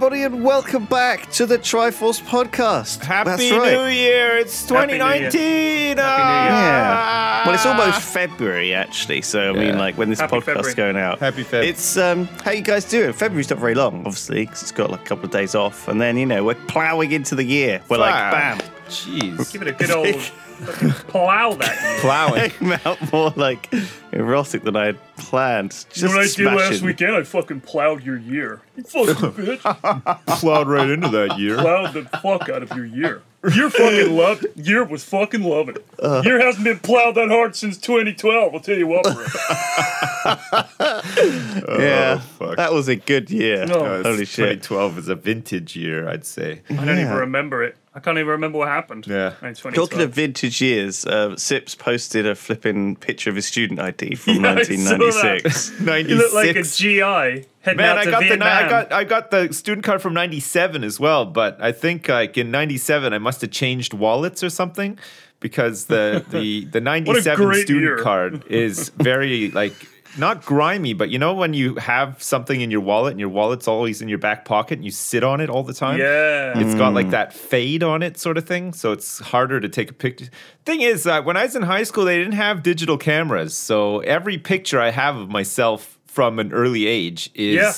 everybody, and welcome back to the Triforce podcast. Happy That's right. New Year! It's Happy New Year. 2019. Happy New Year. Yeah. Well, it's Ah. almost February, actually. So I mean, like when this Happy podcast's February. going out, Happy February. It's um, how you guys doing? February's not very long, obviously, because it's got like a couple of days off, and then you know we're ploughing into the year. We're like, bam, Jeez. Give it a good old fucking plow that year. Plowing. came out more like erotic than I had planned. Just You know what I did last weekend? I fucking plowed your year. You fucking bitch. Plowed right into that year. Plowed the fuck out of your year. Year fucking loved. Year was fucking loving it. Uh. Year hasn't been plowed that hard since 2012. I'll tell you what. Bro. Yeah, fuck. that was a good year. No. Holy shit! 2012 is a vintage year, I'd say. I don't Yeah. even remember it. I can't even remember what happened. Yeah. in 2012. Talking of vintage years, uh, Sips posted a flipping picture of his student ID from Yeah, I saw that. 1996. 96. you look like a GI heading Man, I to got the I got I got the student card from '97 as well, but I think like in '97 I must have changed wallets or something because the the the '97 student year. card is very like not grimy, but you know when you have something in your wallet and your wallet's always in your back pocket and you sit on it all the time. yeah. It's got like that fade on it, sort of thing. So it's harder to take a picture. Thing is, uh, when I was in high school, they didn't have digital cameras. So every picture I have of myself from an early age is Yeah.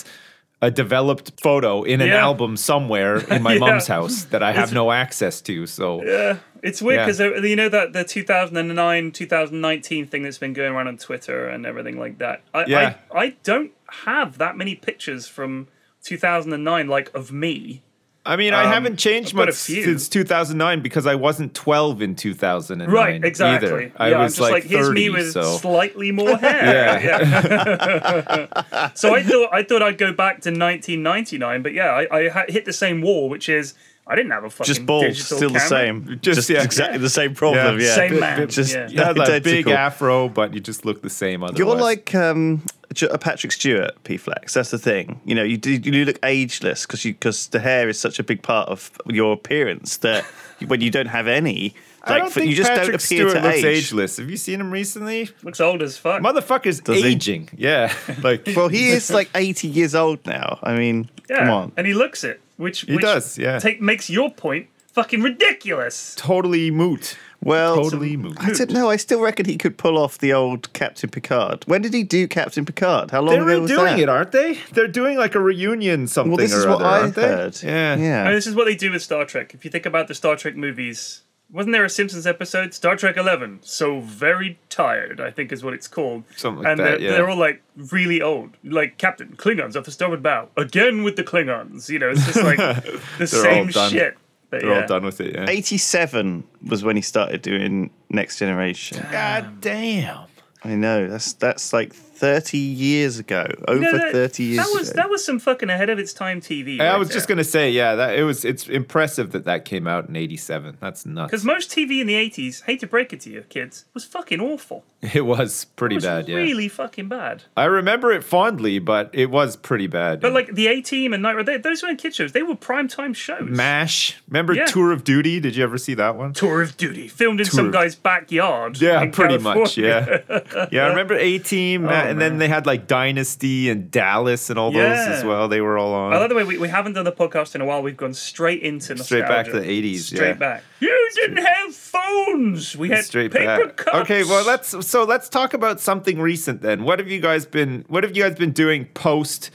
A developed photo in an Yeah. album somewhere in my Yeah. mom's house that I have no access to. So Yeah, it's weird Yeah. because uh, you know that the 2009 2019 thing that's been going around on Twitter and everything like that. I, Yeah. I I don't have that many pictures from 2009 like of me. I mean, I Um, haven't changed I've got a much since 2009 because I wasn't 12 in 2009. Right, exactly. Either. I yeah, was I'm just like, 30, here's me with so. slightly more hair. Yeah. yeah. so I thought I thought I'd go back to 1999, but yeah, I, I hit the same wall, which is I didn't have a fucking Just bald, digital still the same. Just- Just, yeah. exactly the same problem. Yeah. Yeah, Same man. bit- Just yeah. You had that big afro, but you just look the same otherwise. You're like um, J- a Patrick Stewart, P Flax. That's the thing. You know, you do you look ageless because you because the hair is such a big part of your appearance that when you don't have any, I don't like, think you just Patrick don't appear Stewart to looks age. ageless. Have you seen him recently? Looks old as fuck. Motherfucker's Does he? aging. Yeah, like Well, he is like 80 years old now. I mean, yeah, come on. and he looks it, which He which does, yeah. take, makes your point fucking ridiculous. totally moot. Well, Totally moot. I don't know. I still reckon he could pull off the old Captain Picard. When did he do Captain Picard? How long They're ago was redoing that? it, aren't they? They're doing like a reunion something Well, this or is what other, I aren't they? heard. Yeah. yeah. And this is what they do with Star Trek. If you think about the Star Trek movies, wasn't there a Simpsons episode, Star Trek Eleven? So very tired, I think is what it's called. Something like and that, they're, yeah. they're all like really old, like Captain Klingons off the starboard bow again with the Klingons. You know, it's just like the all same done. shit. But They're yeah. all done with it. Yeah. 87 was when he started doing Next Generation. God damn. I know. That's that's like 30 years ago. Over You know, that- 30 years That was ago. that was some fucking ahead of its time TV. I was just gonna say, yeah, that it was. It's impressive that that came out in '87. That's nuts. because most TV in the eighties, hate to break it to you, kids, was fucking awful. It was pretty It was bad. Yeah, really fucking bad. I remember it fondly, but it was pretty bad. But yeah. like the A Team and Night Ride, they- those weren't kid shows. They were prime time shows. Mash. Remember Yeah. Tour of Duty? Did you ever see that one? Tour of Duty, filmed in Tour some guy's backyard. Yeah, pretty much. Yeah, yeah. I remember A Team, Oh, and then they had like Dynasty and Dallas and all those Yeah. as well. They were all on. I like the way we, we haven't done the podcast in a while. We've gone straight into nostalgia. Straight back to the 80s, Straight yeah. back. You didn't have phones. We had Straight paper back. cups. Okay, well let's so let's talk about something recent then. What have you guys been What have you guys been doing post?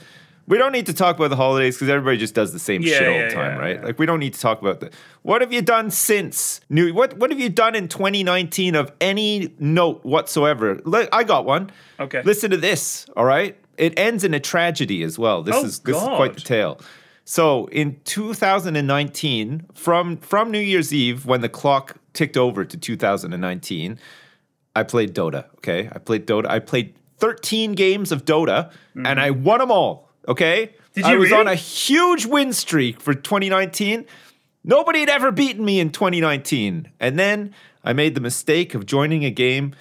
We don't need to talk about the holidays because everybody just does the same Yeah, shit all yeah, the time, yeah, right? Like we don't need to talk about that. What have you done since new? What What have you done in 2019 of any note whatsoever? Li- I got one. Okay. Listen to this. All right. It ends in a tragedy as well. This Oh, is this is quite the tale. So in 2019, from from New Year's Eve, when the clock ticked over to 2019, I played Dota. Okay, I played Dota. I played 13 games of Dota, and I won them all. Okay, Mm-hmm. I was really? on a huge win streak for 2019. Nobody had ever beaten me in 2019, and then I made the mistake of joining a game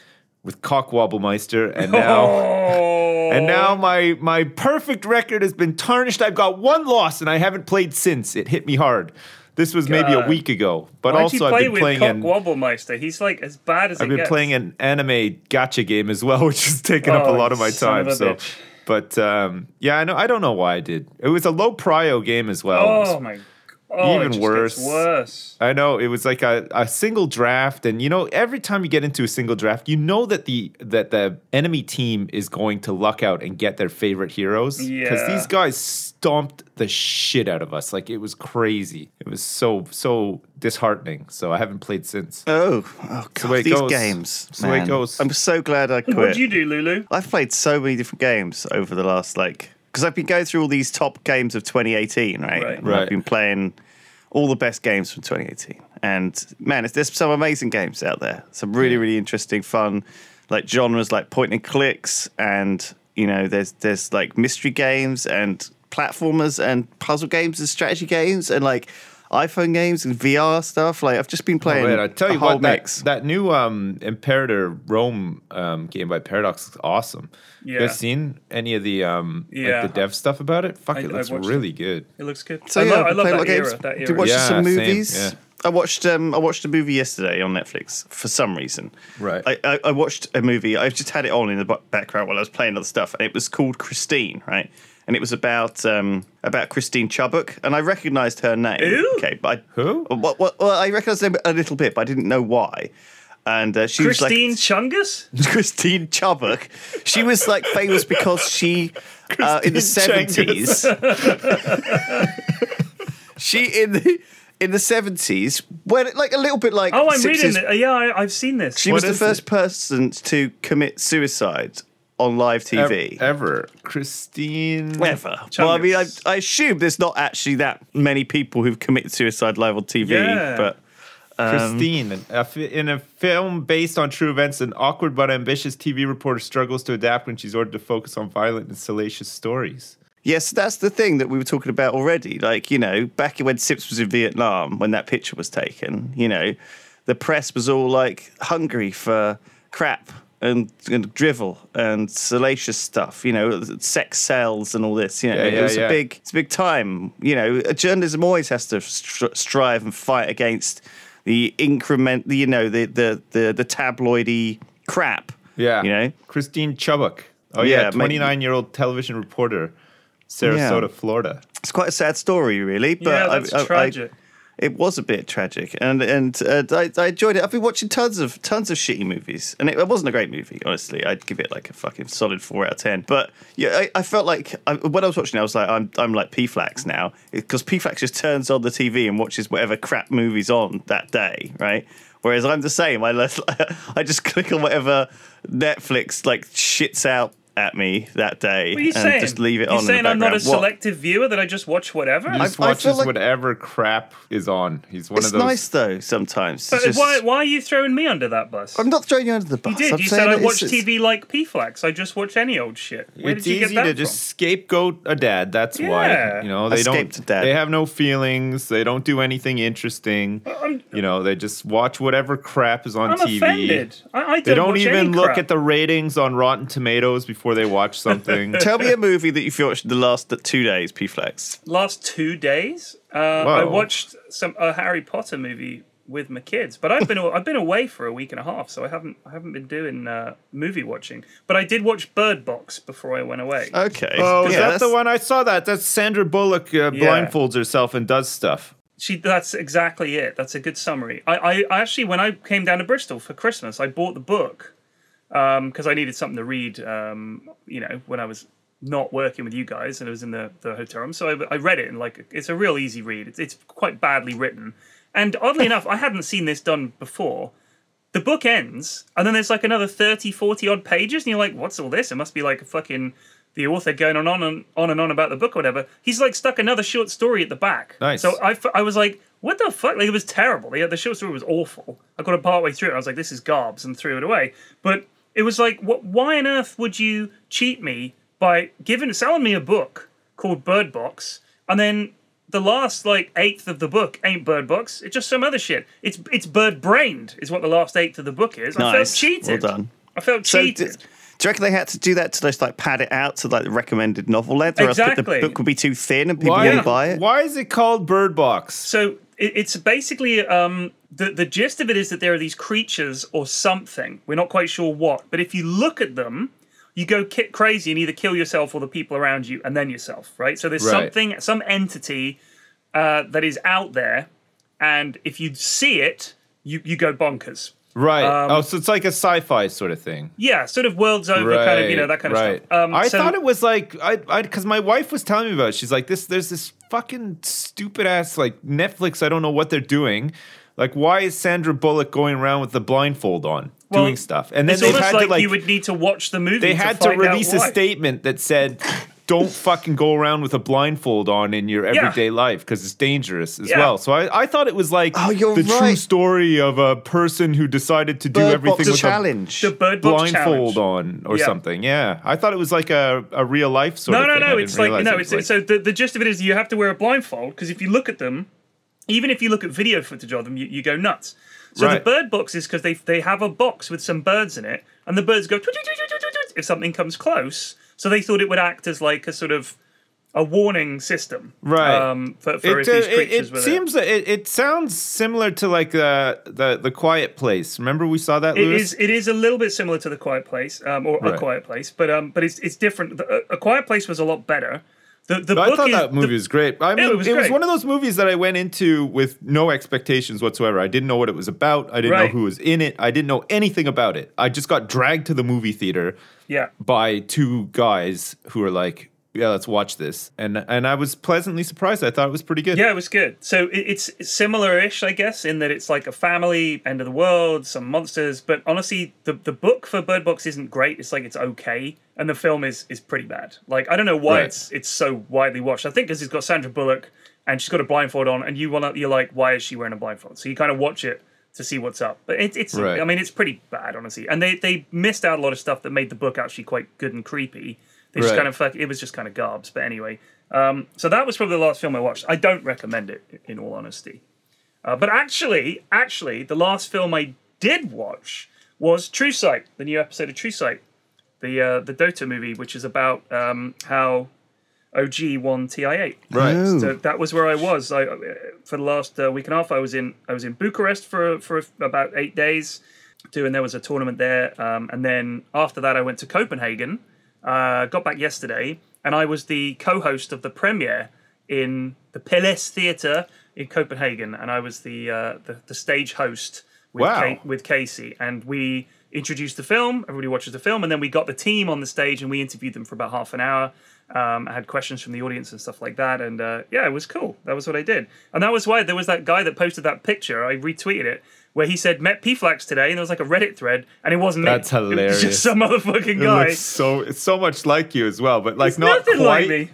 with Cockwobblemeister, and now. Oh. And now my my perfect record has been tarnished. I've got one loss and I haven't played since. It hit me hard. This was maybe a week ago. But Why'd also I've been with playing an Wobblemeister? He's like as bad as I've been gets. playing an anime gacha game as well, which has taken up a Oh, lot of my time. of so bitch. But um, yeah, I know. I don't know why I did. It was a low prio game as well. Oh my. Oh, Even it just worse. Gets worse. I know it was like a, a single draft, and you know every time you get into a single draft, you know that the that the enemy team is going to luck out and get their favorite heroes because Yeah. these guys stomped the shit out of us. Like it was crazy. It was so so disheartening. So I haven't played since. Oh, oh the way God, it these goes. games. It's the it man. goes. I'm so glad I quit. What'd you do, Lulu? I've played so many different games over the last like because I've been going through all these top games of 2018, right? Right. And Right. I've been playing all the best games from 2018, and man, there's some amazing games out there. Some really, really interesting, fun, like genres like point and clicks, and you know, there's there's like mystery games and platformers and puzzle games and strategy games and like iPhone games and VR stuff. Like I've just been playing. Oh, man, I tell you what, that, that new um, Imperator Rome um, game by Paradox is awesome. You Yeah. guys seen any of the um, Yeah. like the dev stuff about it? Fuck, I- it looks watched really good. It looks good. So I, yeah, lo- I've love playing a that lot of era. games. That Did era. watch Yeah, some same, movies. yeah. I watched um, I watched a movie yesterday on Netflix for some reason. Right. I, I, I watched a movie. I just had it on in the background while I was playing other stuff, and it was called Christine, right? And it was about um, about Christine Chubbuck, and I recognised her name. Who? Okay, but I, Who? Well, well, well, I recognised her a little bit, but I didn't know why. And uh, she Christine was Chungus? like Christine Chubbuck. She was like famous because she uh, in the seventies. she in the in the seventies, when like a little bit like Oh, I'm 60s, reading it. Yeah, I, I've seen this. She What was the first it? person to commit suicide on live TV. ever. Christine. Ever. Well, I mean, I, I assume there's not actually that many people who've committed suicide live on TV, Yeah. but um, Christine, a in a film based on true events, an awkward but ambitious TV reporter struggles to adapt when she's ordered to focus on violent and salacious stories. Yes, that's the thing that we were talking about already. Like, you know, back when Sips was in Vietnam, when that picture was taken, you know, the press was all like hungry for crap and, and drivel and salacious stuff, you know, sex sells and all this. You know, Yeah, yeah, it was yeah. a big, it's a big time. You know, journalism always has to str- strive and fight against the increment, the, you know, the the the, the tabloidy crap. Yeah. you know. Christine Chubbuck. Oh, Yeah, yeah, mate. 29 year old television reporter, Sarasota, Yeah. Florida. It's quite a sad story, really. But yeah, I- that's I- I- tragic. It was a bit tragic, and and uh, I, I enjoyed it. I've been watching tons of tons of shitty movies, and it, it wasn't a great movie. Honestly, I'd give it like a fucking solid four out of ten. But yeah, I, I felt like I, when I was watching, I was like, I'm I'm like P-Flax now because P-Flax just turns on the TV and watches whatever crap movies on that day, right? Whereas I'm the same. I I just click on whatever Netflix like shits out at me that day What are you and saying? just leave it You're on. saying in the I'm not a background. What? selective viewer that I just watch whatever? He just I- I watches feel like- whatever crap is on. He's one of those. nice though sometimes. But just- why, why are you throwing me under that bus? I'm not throwing you under the bus. you did. I'm you said I watch it's- TV like P-Flax. I just watch any old shit. Where it's did you easy get that to from? just scapegoat a dad. That's Yeah. why. You know, they Escape don't. dad. They have no feelings. They don't do anything interesting. I'm, You know, they just watch whatever crap is on I'm TV. offended. I, I don't They don't watch even any look crap. at the ratings on Rotten Tomatoes before they watch something. Tell me a movie that you've watched the last two days, P Flax. last two days. Uh, I watched some a Harry Potter movie with my kids, but I've been I've been away for a week and a half, so I haven't I haven't been doing uh, movie watching. But I did watch Bird Box before I went away. Okay. oh, is Yeah, that that's- the one I saw? That that's Sandra Bullock uh, Yeah. blindfolds herself and does stuff. She that's exactly it. That's a good summary. I, I, I actually when I came down to Bristol for Christmas, I bought the book because I needed something to read. Um, you know, when I was not working with you guys and I was in the, the hotel room, so I, I read it and like it's a real easy read. It's, it's quite badly written, and oddly enough, I hadn't seen this done before. The book ends, and then there's like another 30, 40 odd pages, and you're like, what's all this? It must be like a fucking the author going on, on and on and on about the book or whatever. He's like stuck another short story at the back. Nice. So I, f- I was like, what the fuck? Like, it was terrible. The, the short story was awful. I got a part way through it. I was like, this is garbs, and threw it away. But it was like, what? Why on earth would you cheat me by giving selling me a book called Bird Box, and then the last like eighth of the book ain't Bird Box. It's just some other shit. It's it's Bird Brained is what the last eighth of the book is. I felt cheated. Well done. I felt So, cheated. d- do you reckon they had to do that to just like pad it out to like the recommended novel length, or else the book would be too thin and people Why? wouldn't buy it? Why is it called Bird Box? So it, it's basically um, the the gist of it is that there are these creatures or something. We're not quite sure what, but if you look at them, you go crazy and either kill yourself or the people around you, and then yourself, right? So there's Right. something, some entity uh, that is out there, and if you see it, you you go bonkers. Right. Um, oh, so it's like a sci-fi sort of thing. Yeah, sort of worlds over, kind of you know that kind of right. stuff. Um, I so- thought it was like I, I, because my wife was telling me about. it. She's like, this, there's this fucking stupid ass like Netflix. I don't know what they're doing. Like, why is Sandra Bullock going around with the blindfold on, Well, doing stuff? And then It's they almost had like, to like you would need to watch the movie. they to had to find out release a statement that said don't fucking go around with a blindfold on in your everyday life because it's dangerous as Yeah. well so I, I thought it was like Oh, you're the true story of a person who decided to do everything Box with challenge. The a Bird blindfold challenge. on or Yeah. something yeah i thought it was like a, a real life sort No, of no, thing. I no. didn't It's like realize no. It's, was so the, the gist of it is you have to wear a blindfold because if you look at them, even if you look at video footage of them, you, you go nuts. So the bird box is because they they have a box with some birds in it, and the birds go if something comes close. So they thought it would act as like a sort of a warning system, Right. Um, for, for it, uh, these creatures it were there. seems that it, it sounds similar to like the, the the quiet place remember we saw that It Lewis? is. It is a little bit similar to the Quiet Place, um, or Right. a Quiet Place, but um, but it's it's different. The, a Quiet Place was a lot better. The the I thought is that movie the, was great. I mean, it it was was, one of those movies that I went into with no expectations whatsoever. I didn't know what it was about. I didn't know who was in it. I didn't know anything about it. I just got dragged to the movie theater yeah. by two guys who were like, "Yeah, let's watch this," and and I was pleasantly surprised. I thought it was pretty good. Yeah, it was good. So it, it's similar-ish, I guess, in that it's like a family, end of the world, some monsters. But honestly, the the book for Bird Box isn't great. It's like it's okay, and the film is is pretty bad. Like I don't know why Right. it's it's so widely watched. I think because it's got Sandra Bullock and she's got a blindfold on, and you want you're like, why is she wearing a blindfold? So you kind of watch it to see what's up. But it, it's Right. I mean it's pretty bad, honestly. And they they missed out a lot of stuff that made the book actually quite good and creepy. They just Right. kind of fuck. It was just kind of garbs. But anyway, um, so that was probably the last film I watched. I don't recommend it, in all honesty. Uh, but actually, actually, the last film I did watch was True Sight, the new episode of True Sight, the uh, the Dota movie, which is about um, how OG won TI8. Right. So that was where I was. I, uh, for the last uh, week and a half, I was in I was in Bucharest for for about eight days, doing there was a tournament there, um, and then after that, I went to Copenhagen. Uh, got back yesterday, and I was the co-host of the premiere in the Palace Theatre in Copenhagen, and I was the uh, the, the stage host with Wow. With Casey, and we introduced the film. Everybody watches the film, and then we got the team on the stage, and we interviewed them for about half an hour. Um, I had questions from the audience and stuff like that, and uh, yeah, it was cool. That was what I did, and that was why there was that guy that posted that picture. I retweeted it where he said met PFlax today, and there was like a Reddit thread, and it wasn't me. That's It was hilarious. just some motherfucking It guy. looks so it's so much like you as well, but like It's not quite. like me.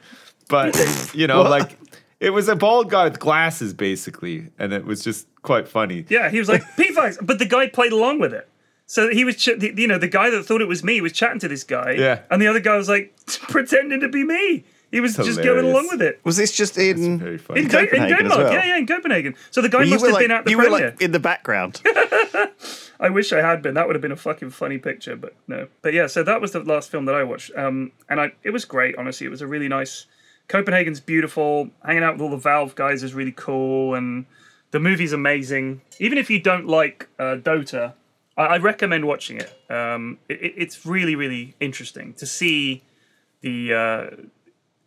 But you know, like it was a bald guy with glasses, basically, and it was just quite funny. Yeah, he was like PFlax, but the guy played along with it. So he was, ch- the- you know, the guy that thought it was me was chatting to this guy, Yeah. and the other guy was like pretending to be me. He was just going along with it. Was this just in? Very. In, Co- in Copenhagen as well? yeah, yeah, in Copenhagen. So the guy Well, you must have like, been at the you were like in the background. I wish I had been. That would have been a fucking funny picture, but no. But yeah, so that was the last film that I watched, um, and I it was great. Honestly, it was a really nice. Copenhagen's beautiful. Hanging out with all the Valve guys is really cool, and the movie's amazing. Even if you don't like uh, Dota, I, I recommend watching it. Um, it. it- It's really really interesting to see the. Uh,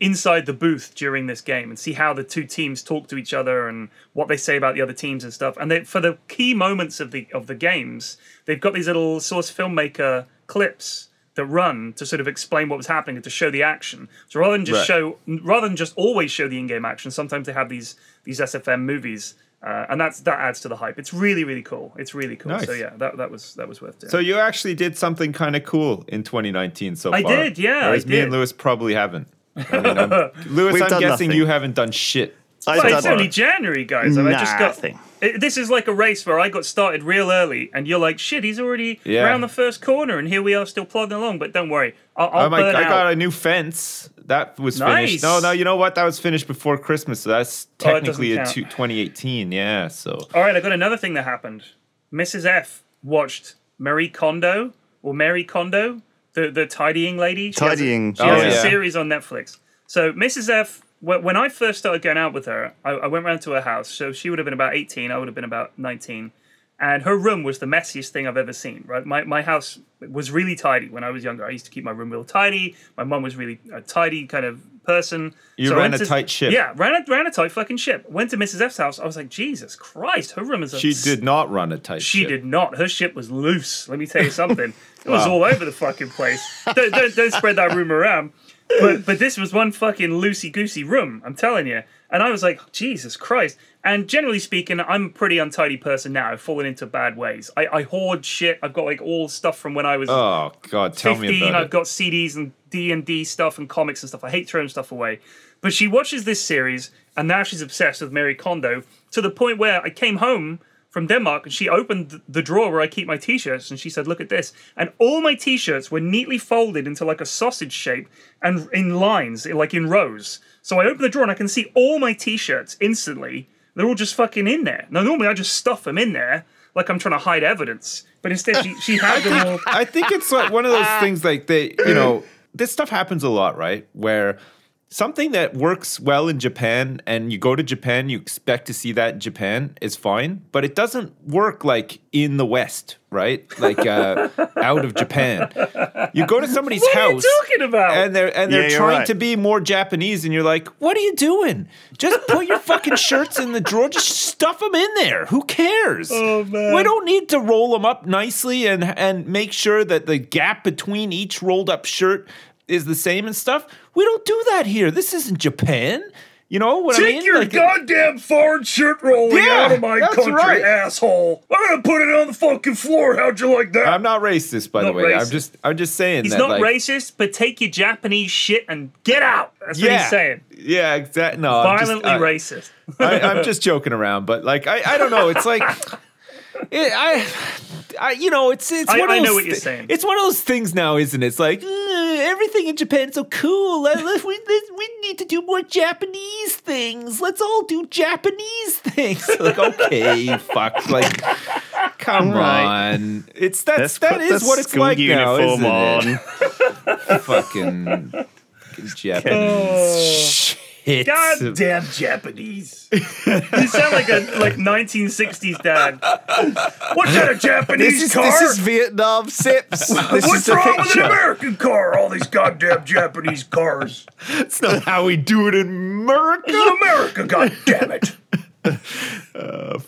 inside the booth during this game and see how the two teams talk to each other and what they say about the other teams and stuff. And they, for the key moments of the of the games, they've got these little source filmmaker clips that run to sort of explain what was happening and to show the action. So rather than just Right. show, rather than just always show the in-game action, sometimes they have these these SFM movies. Uh, and that's that adds to the hype. It's really, really cool. It's really cool. Nice. So yeah, that, that was that was worth doing. So you actually did something kind of cool in 2019 so I far. did, yeah, I Whereas me and. Lewis probably haven't. I mean, I'm, Lewis, We've I'm done guessing nothing. you haven't done shit. I've Well, it's done only January, guys. and I just got. nothing. It, this is like a race where I got started real early, and you're like, "Shit, he's already Yeah. around the first corner, and here we are still plodding along." But don't worry, I'll, I'll oh I'm like, burn I out. got a new fence. That was Nice. finished. No, no, you know what? That was finished before Christmas. So that's Oh, it doesn't technically a count. two, 2018. Yeah. So All right, I got another thing that happened. Mrs. F watched Marie Kondo or Mary Kondo, the the tidying lady. She has a- Tidying, She has Oh, a series on Netflix. So Mrs. F. When I first started going out with her, I, I went round to her house. So she would have been about eighteen. I would have been about nineteen, and her room was the messiest thing I've ever seen. Right, my my house was really tidy when I was younger. I used to keep my room real tidy. My mum was really a tidy kind of person. You I ran a to- tight ship. Yeah, ran a ran a tight fucking ship. Went to Mrs. F's house. I was like, Jesus Christ, her room is a She did not run a tight she ship. did not. Her ship was loose. Let me tell you something. It was Wow. all over the fucking place. Don't, don't, don't spread that rumor around. But but this was one fucking loosey goosey room. I'm telling you. And I was like, Jesus Christ. And generally speaking, I'm a pretty untidy person now. I've fallen into bad ways. I, I hoard shit. I've got like all stuff from when I was Oh God, tell me 15 about i've it. got cds and d&d stuff and comics and stuff i hate throwing stuff away but she watches this series and now she's obsessed with mary kondo to the point where i came home from denmark and she opened the drawer where i keep my t-shirts and she said look at this and all my t-shirts were neatly folded into like a sausage shape and in lines like in rows so i open the drawer and i can see all my t-shirts instantly they're all just fucking in there. Now normally i just stuff them in there like i'm trying to hide evidence. But instead she, she had them all. I think it's like one of those things like they, you know, this stuff happens a lot, right? Where something that works well in Japan and you go to Japan, you expect to see that in Japan is fine, but it doesn't work like in the West, right? Like uh, out of Japan. You go to somebody's what are you house talking about and they're and they're Yeah, trying right. to be more Japanese, and you're like, "What are you doing? Just put your fucking shirts in the drawer. Just stuff them in there. Who cares? Oh, man. We don't need to roll them up nicely and and make sure that the gap between each rolled up shirt is the same and stuff. We don't do that here. This isn't Japan. You know what I mean? Take your Like- goddamn foreign shirt rolling Yeah, out of my country, right. asshole! I'm gonna put it on the fucking floor. How'd you like that? I'm not racist, by the Not way. I'm just I'm just saying he's that not like, racist, but take your Japanese shit and get out. That's what he's saying. yeah, exactly. No, I'm just- Violently I- racist. I, I'm just joking around, but like I, I don't know. It's like it, I, I, you know, it's it's I- one of I those know what you're saying. It's one of those things now, isn't it? It's like "Uh, everything in Japan's so cool. Let, let- we, let- we need to do more Japanese things. Let's all do Japanese things. like okay, fuck, like come Right. on. It's that's Let's that put what it's like now, isn't on. it? Fucking, fucking Japanese shit. God damn Japanese! you sound like a like 1960s dad. What kind of Japanese This is car? this is Vietnam sips. This is What's the wrong with an American car? All these goddamn Japanese cars. That's not how we do it in America. This is America, god damn it.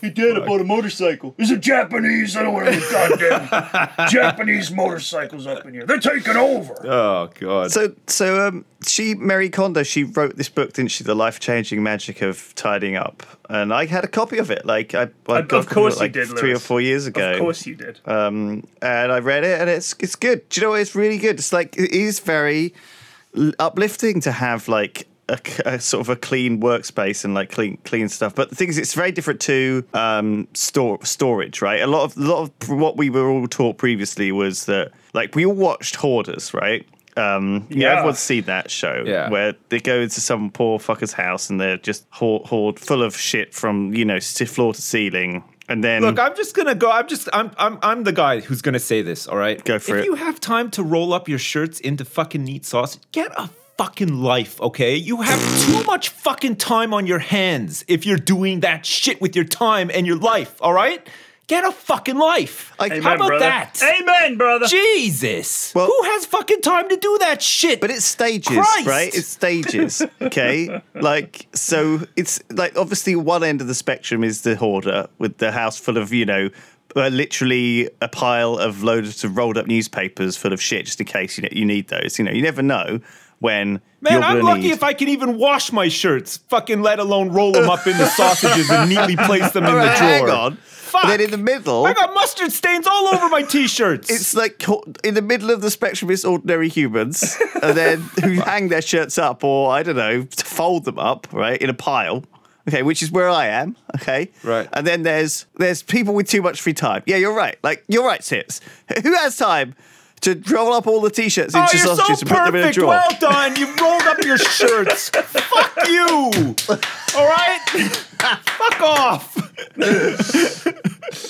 he did about a motorcycle. Is it Japanese? I don't want any goddamn Japanese motorcycles up in here. They're taking over. Oh god. So, so um, she, Mary Kondo, she wrote this book, didn't she? The life changing magic of tidying up, and I had a copy of it. Like, I, I Of got a course it, you like did, three or four years ago. Of course you did. um, and I read it, and it's it's good. Do you know what? It's really good. It's like it is very uplifting to have like a, a sort of a clean workspace and like clean clean stuff. But the thing is, it's very different to um, store storage, right? A lot of a lot of what we were all taught previously was that like we all watched Hoarders, right? Um, yeah, Yeah. everyone's seen that show Yeah. where they go into some poor fucker's house and they're just hoard, hoard full of shit from you know floor to ceiling, and then Look, I'm just gonna go. I'm just I'm I'm I'm the guy who's gonna say this. All right, Go for if it. you have time to roll up your shirts into fucking neat sausage, get a fucking life, okay? You have too much fucking time on your hands if you're doing that shit with your time and your life. All right, get a fucking life. I- How about brother. that? Amen, brother. Jesus, Well- who has fucking time to do that shit? But it's stages, Christ. right? It's stages, okay? like, so it's like obviously one end of the spectrum is the hoarder with the house full of, you know, uh, literally a pile of loads of rolled up newspapers full of shit just in case you, you need those. You know, you never know when Man, I'm lucky need. if I can even wash my shirts, fucking let alone roll them up into sausages and neatly place them in the drawer. hang on. Fuck. But then in the middle, I got mustard stains all over my t-shirts. it's like in the middle of the spectrum is ordinary humans, and then who hang their shirts up, or I don't know, to fold them up, right, in a pile. Okay, which is where I am. Okay, Right. And then there's there's people with too much free time. Yeah, you're right. Like you're right, Sips. Who has time to roll up all the t-shirts oh, into you're so sausages and put them in a perfect. drawer? Well done. You rolled up your shirts. Fuck you. All right. Fuck off.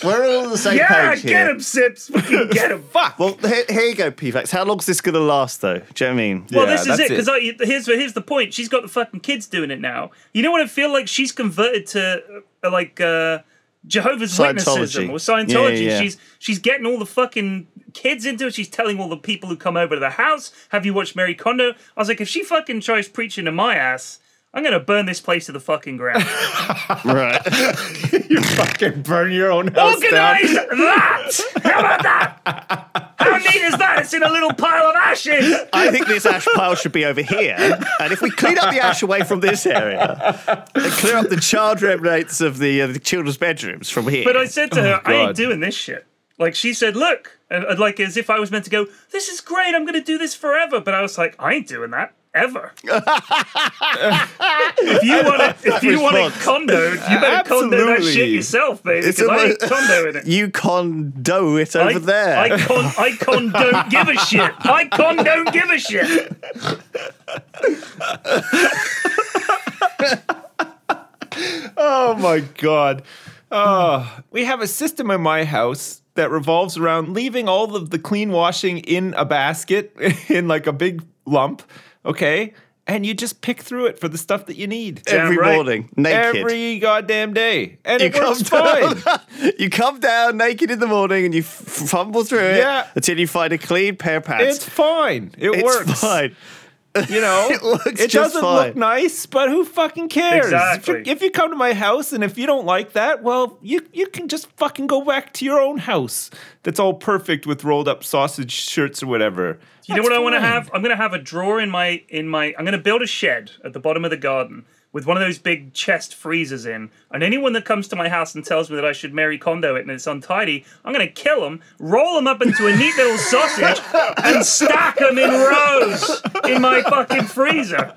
We're all on the same Yeah, page get here. him, Sips. Fucking get him. Fuck. Well, here, here you go, PFlax. How long's this gonna last, though? Do you know what I mean? Well, Yeah, this is it because here's here's the point. She's got the fucking kids doing it now. You know what I feel like? She's converted to uh, like uh, Jehovah's Witnessism or Scientology. Yeah, yeah, yeah. She's she's getting all the fucking kids into it. She's telling all the people who come over to the house, "Have you watched Mary Kondo?" I was like, if she fucking tries preaching to my ass, I'm gonna burn this place to the fucking ground. Right. you fucking burn your own house down. Organize that! How about that? How neat is that? It's in a little pile of ashes. I think this ash pile should be over here. And if we clean up the ash away from this area and clear up the child remnants of the, uh, the children's bedrooms from here. But I said to her, I ain't doing this shit. Like she said, look, and and like as if I was meant to go. This is great. I'm going to do this forever. But I was like, I ain't doing that ever. if you want it, if you want it response. condoed, you better condo that shit yourself, baby. It's Because I a- ain't condoing it. you condo it over I, there. I con, I con don't give a shit. I con don't give a shit. Oh my god. Oh, we have a system in my house that revolves around leaving all of the clean washing in a basket in like a big lump, okay? And you just pick through it for the stuff that you need. Damn Every right. morning, naked. Every goddamn day. And you it works fine. you come down naked in the morning and you f- fumble through it Yeah. until you find a clean pair of pants. It's fine. It It's works. fine. You know, It works it just doesn't fine. look nice, but who fucking cares? Exactly. If, you, if you come to my house and if you don't like that, well, you you can just fucking go back to your own house. That's all perfect with rolled up sausage shirts or whatever. You know what I want to have? I'm going to have a drawer in my in my. I'm going to build a shed at the bottom of the garden with one of those big chest freezers in. And anyone that comes to my house and tells me that I should Mary Kondo it and it's untidy, I'm going to kill them, roll them up into a neat little sausage, and stack them in rows in my fucking freezer.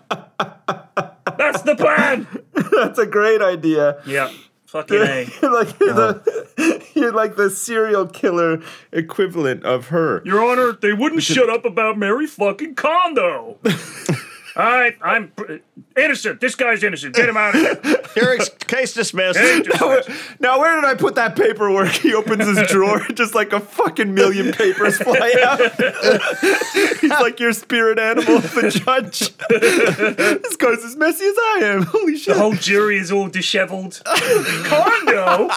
That's the plan. That's a great idea. Yeah, fucking a. Like you're, the, uh-huh. you're like the serial killer equivalent of her. Your Honor, they wouldn't shut up about Mary fucking Kondo. All right, I'm uh, innocent. This guy's innocent. Get him out of here. Your ex- case dismissed. Hey, just- Now, where did I put that paperwork? He opens his drawer, just like a fucking million papers fly out. He's like your spirit animal, the judge. this guy's as messy as I am. Holy shit. The whole jury is all disheveled. Condo?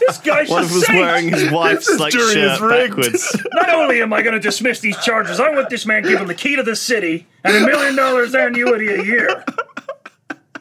This guy's One just was saint. wearing his wife's This like jury shirt backwards. Not only am I going to dismiss these charges, I want this man given the key to the city and a million dollars annuity a year.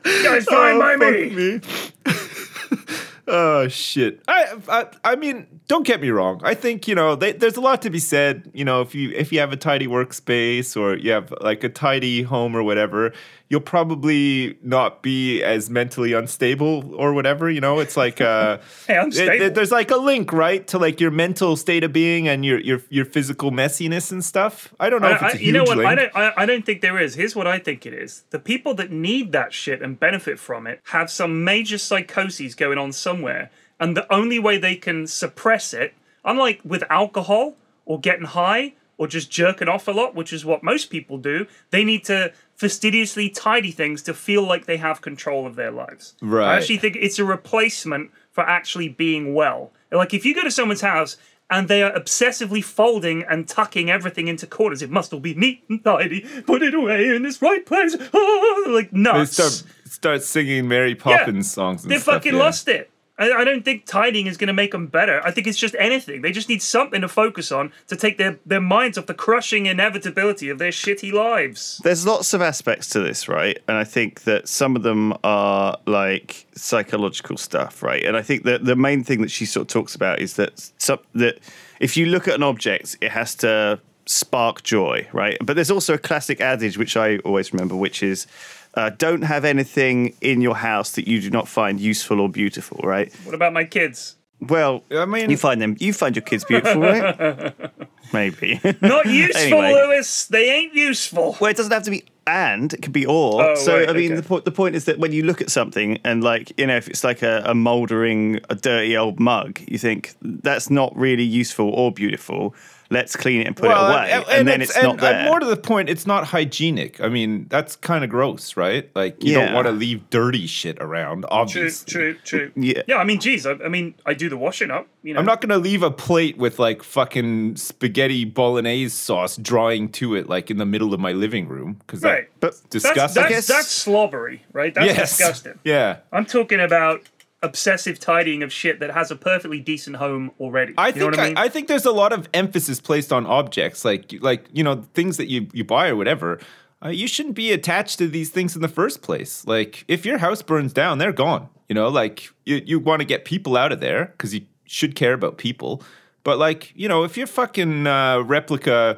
Guy's fine Oh, by me. me. oh shit! I, I I mean, don't get me wrong. I think you know they, there's a lot to be said. You know, if you if you have a tidy workspace or you have like a tidy home or whatever, you'll probably not be as mentally unstable or whatever. You know, it's like uh, Hey, it- it- there's like a link, right, to like your mental state of being and your your your physical messiness and stuff. I don't know if I, it's I- you know what? I don't. I, I don't think there is. Here's what I think it is: the people that need that shit and benefit from it have some major psychoses going on somewhere, and the only way they can suppress it, unlike with alcohol or getting high or just jerking off a lot, which is what most people do, they need to fastidiously tidy things to feel like they have control of their lives. Right. I actually think it's a replacement for actually being well. Like if you go to someone's house and they are obsessively folding and tucking everything into corners, it must all be neat and tidy. Put it away in its right place. Oh, like They nuts. start start singing Mary Poppins songs. And they stuff, fucking yeah. lost it. I, I don't think tidying is going to make them better. I think it's just anything. They just need something to focus on to take their, their minds off the crushing inevitability of their shitty lives. There's lots of aspects to this, right? And I think that some of them are like psychological stuff, right? And I think that the main thing that she sort of talks about is that some, that if you look at an object, it has to spark joy, right? But there's also a classic adage which I always remember, which is uh, don't have anything in your house that you do not find useful or beautiful, right? What about my kids? Well, I mean- you find them, you find your kids beautiful, right? Maybe. Not useful, Anyway. Lewis. They ain't useful. Well, it doesn't have to be and, it could be or. Oh, so, right, I mean, okay. the, po- the point is that when you look at something and, like, you know, if it's like a, a mouldering, a dirty old mug, you think that's not really useful or beautiful. Let's clean it and put it away. And, then it's, not and, there. more to the point, it's not hygienic. I mean, that's kind of gross, right? Like you don't want to leave dirty shit around. Obviously, true, true. Yeah. Yeah, I mean, geez, I, I mean, I do the washing up. You know, I'm not gonna leave a plate with like fucking spaghetti bolognese sauce drawing to it, like in the middle of my living room, because Right. but That's, disgusting. that's, guess- that's slobbery, right? That's yes, disgusting. yeah. I'm talking about obsessive tidying of shit that has a perfectly decent home already. I you know think what I I, mean? I think there's a lot of emphasis placed on objects, like like you know things that you you buy or whatever. Uh, you shouldn't be attached to these things in the first place. Like if your house burns down, they're gone. You know, like you you want to get people out of there because you should care about people. But like you know, if your fucking uh, replica,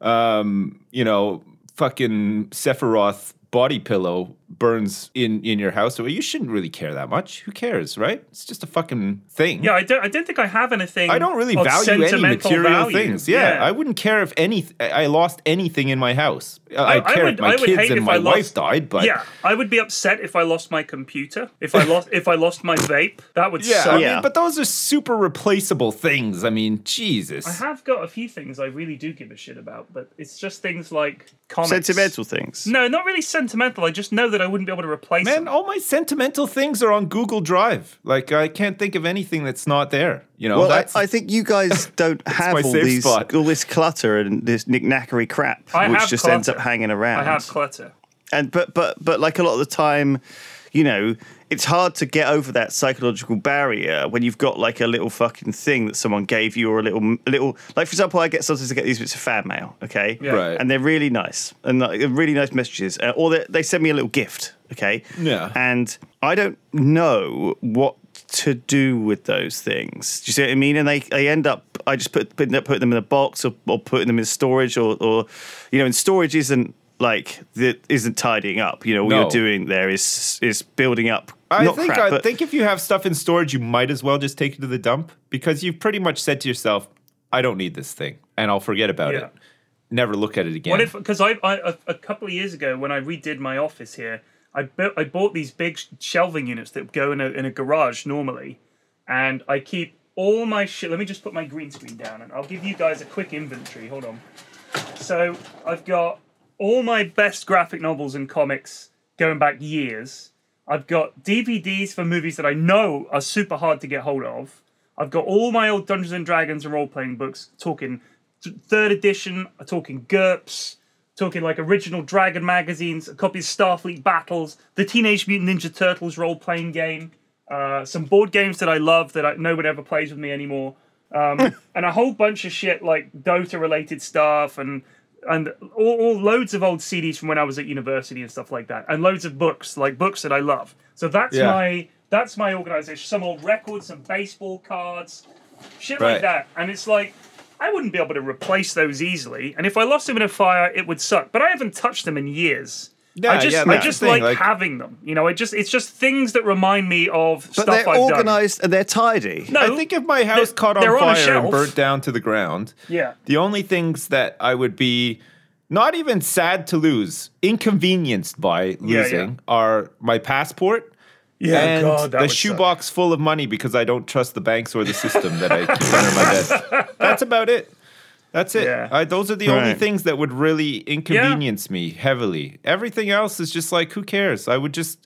um, you know, fucking Sephiroth body pillow burns in in your house, well, you shouldn't really care that much. Who cares, right? It's just a fucking thing. yeah, I don't. I don't think I have anything. I don't really of value any sentimental material value. things. Yeah, I wouldn't care if any I lost anything in my house. Uh, I, would I care would- if my I kids hate and if my I wife died, but yeah, I would be upset if I lost my computer. If I lost, if I lost my vape, that would yeah, suck. I Yeah. but those are super replaceable things. I mean, Jesus. I have got a few things I really do give a shit about, but it's just things like comics. Sentimental things. No, not really sentimental. I just know that I wouldn't be able to replace Man, them. all my sentimental things are on Google Drive. Like I can't think of anything that's not there. You know, Well, I, that's I think you guys don't have all these spot. all this clutter and this knickknackery crap, I which have just ends up hanging around. I have clutter. and but but but like a lot of the time you know it's hard to get over that psychological barrier when you've got like a little fucking thing that someone gave you or a little a little like for example i get sometimes to get these bits of fan mail okay Yeah. Right. and they're really nice and like, really nice messages uh, or they, they send me a little gift okay Yeah. and i don't know what to do with those things. Do you see what I mean? And they, they end up, I just put putting, putting them in a box or, or putting them in storage or, or, you know, and storage isn't like the isn't tidying up. You know, what No. you're doing there is is building up. I not think crap, I but think if you have stuff in storage, you might as well just take it to the dump because you've pretty much said to yourself, "I don't need this thing, and I'll forget about Yeah. it. Never look at it again." What if? Because I, I a, a couple of years ago when I redid my office here, I built I bought these big sh- shelving units that go in a in a garage normally, and I keep all my shit. Let me just put my green screen down, and I'll give you guys a quick inventory. Hold on. So I've got all my best graphic novels and comics going back years. I've got DVDs for movies that I know are super hard to get hold of. I've got all my old Dungeons and Dragons and role playing books, talking third edition, talking GURPS, talking like original Dragon magazines, a copy of Starfleet Battles, the Teenage Mutant Ninja Turtles role playing game, uh, some board games that I love that I, no one ever plays with me anymore, um, and a whole bunch of shit like Dota related stuff and and all, all loads of old CDs from when I was at university and stuff like that, and loads of books like books that I love. So that's Yeah. my that's my organization. Some old records, some baseball cards, shit Right. like that. And it's like I wouldn't be able to replace those easily. And if I lost them in a fire, it would suck. But I haven't touched them in years. Yeah, I just yeah, I just thing, like, like- having them. You know, I just it's just things that remind me of but stuff they're I've done. organized and they're tidy. No, I think if my house caught on they're on fire and burnt down to the ground, Yeah. the only things that I would be not even sad to lose, inconvenienced by losing, yeah. are my passport. Yeah, and God, that the shoebox full of money because I don't trust the banks or the system that I keep under my desk. That's about it. That's it. Yeah. I, those are the only things that would really inconvenience me heavily. Everything else is just like, who cares? I would just,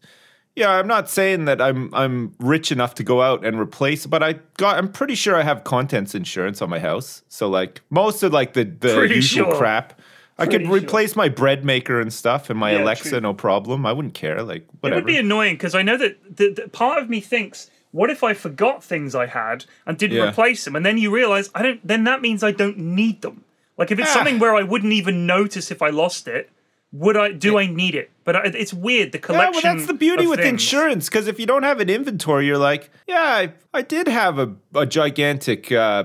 yeah. I'm not saying that I'm I'm rich enough to go out and replace, but I got. I'm pretty sure I have contents insurance on my house. So like most of like the the Pretty usual sure. crap. I Pretty could sure. replace my bread maker and stuff and my Yeah, Alexa, true. no problem. I wouldn't care. Like It whatever. would be annoying because I know that the, the part of me thinks, what if I forgot things I had and didn't Yeah. replace them, and then you realize I don't. Then that means I don't need them. Like if it's Ah. something where I wouldn't even notice if I lost it, would I? Do I need it? But I, it's weird the Yeah, collection. well, that's the beauty of with things. insurance because if you don't have an inventory, you're like, yeah, I, I did have a, a gigantic uh,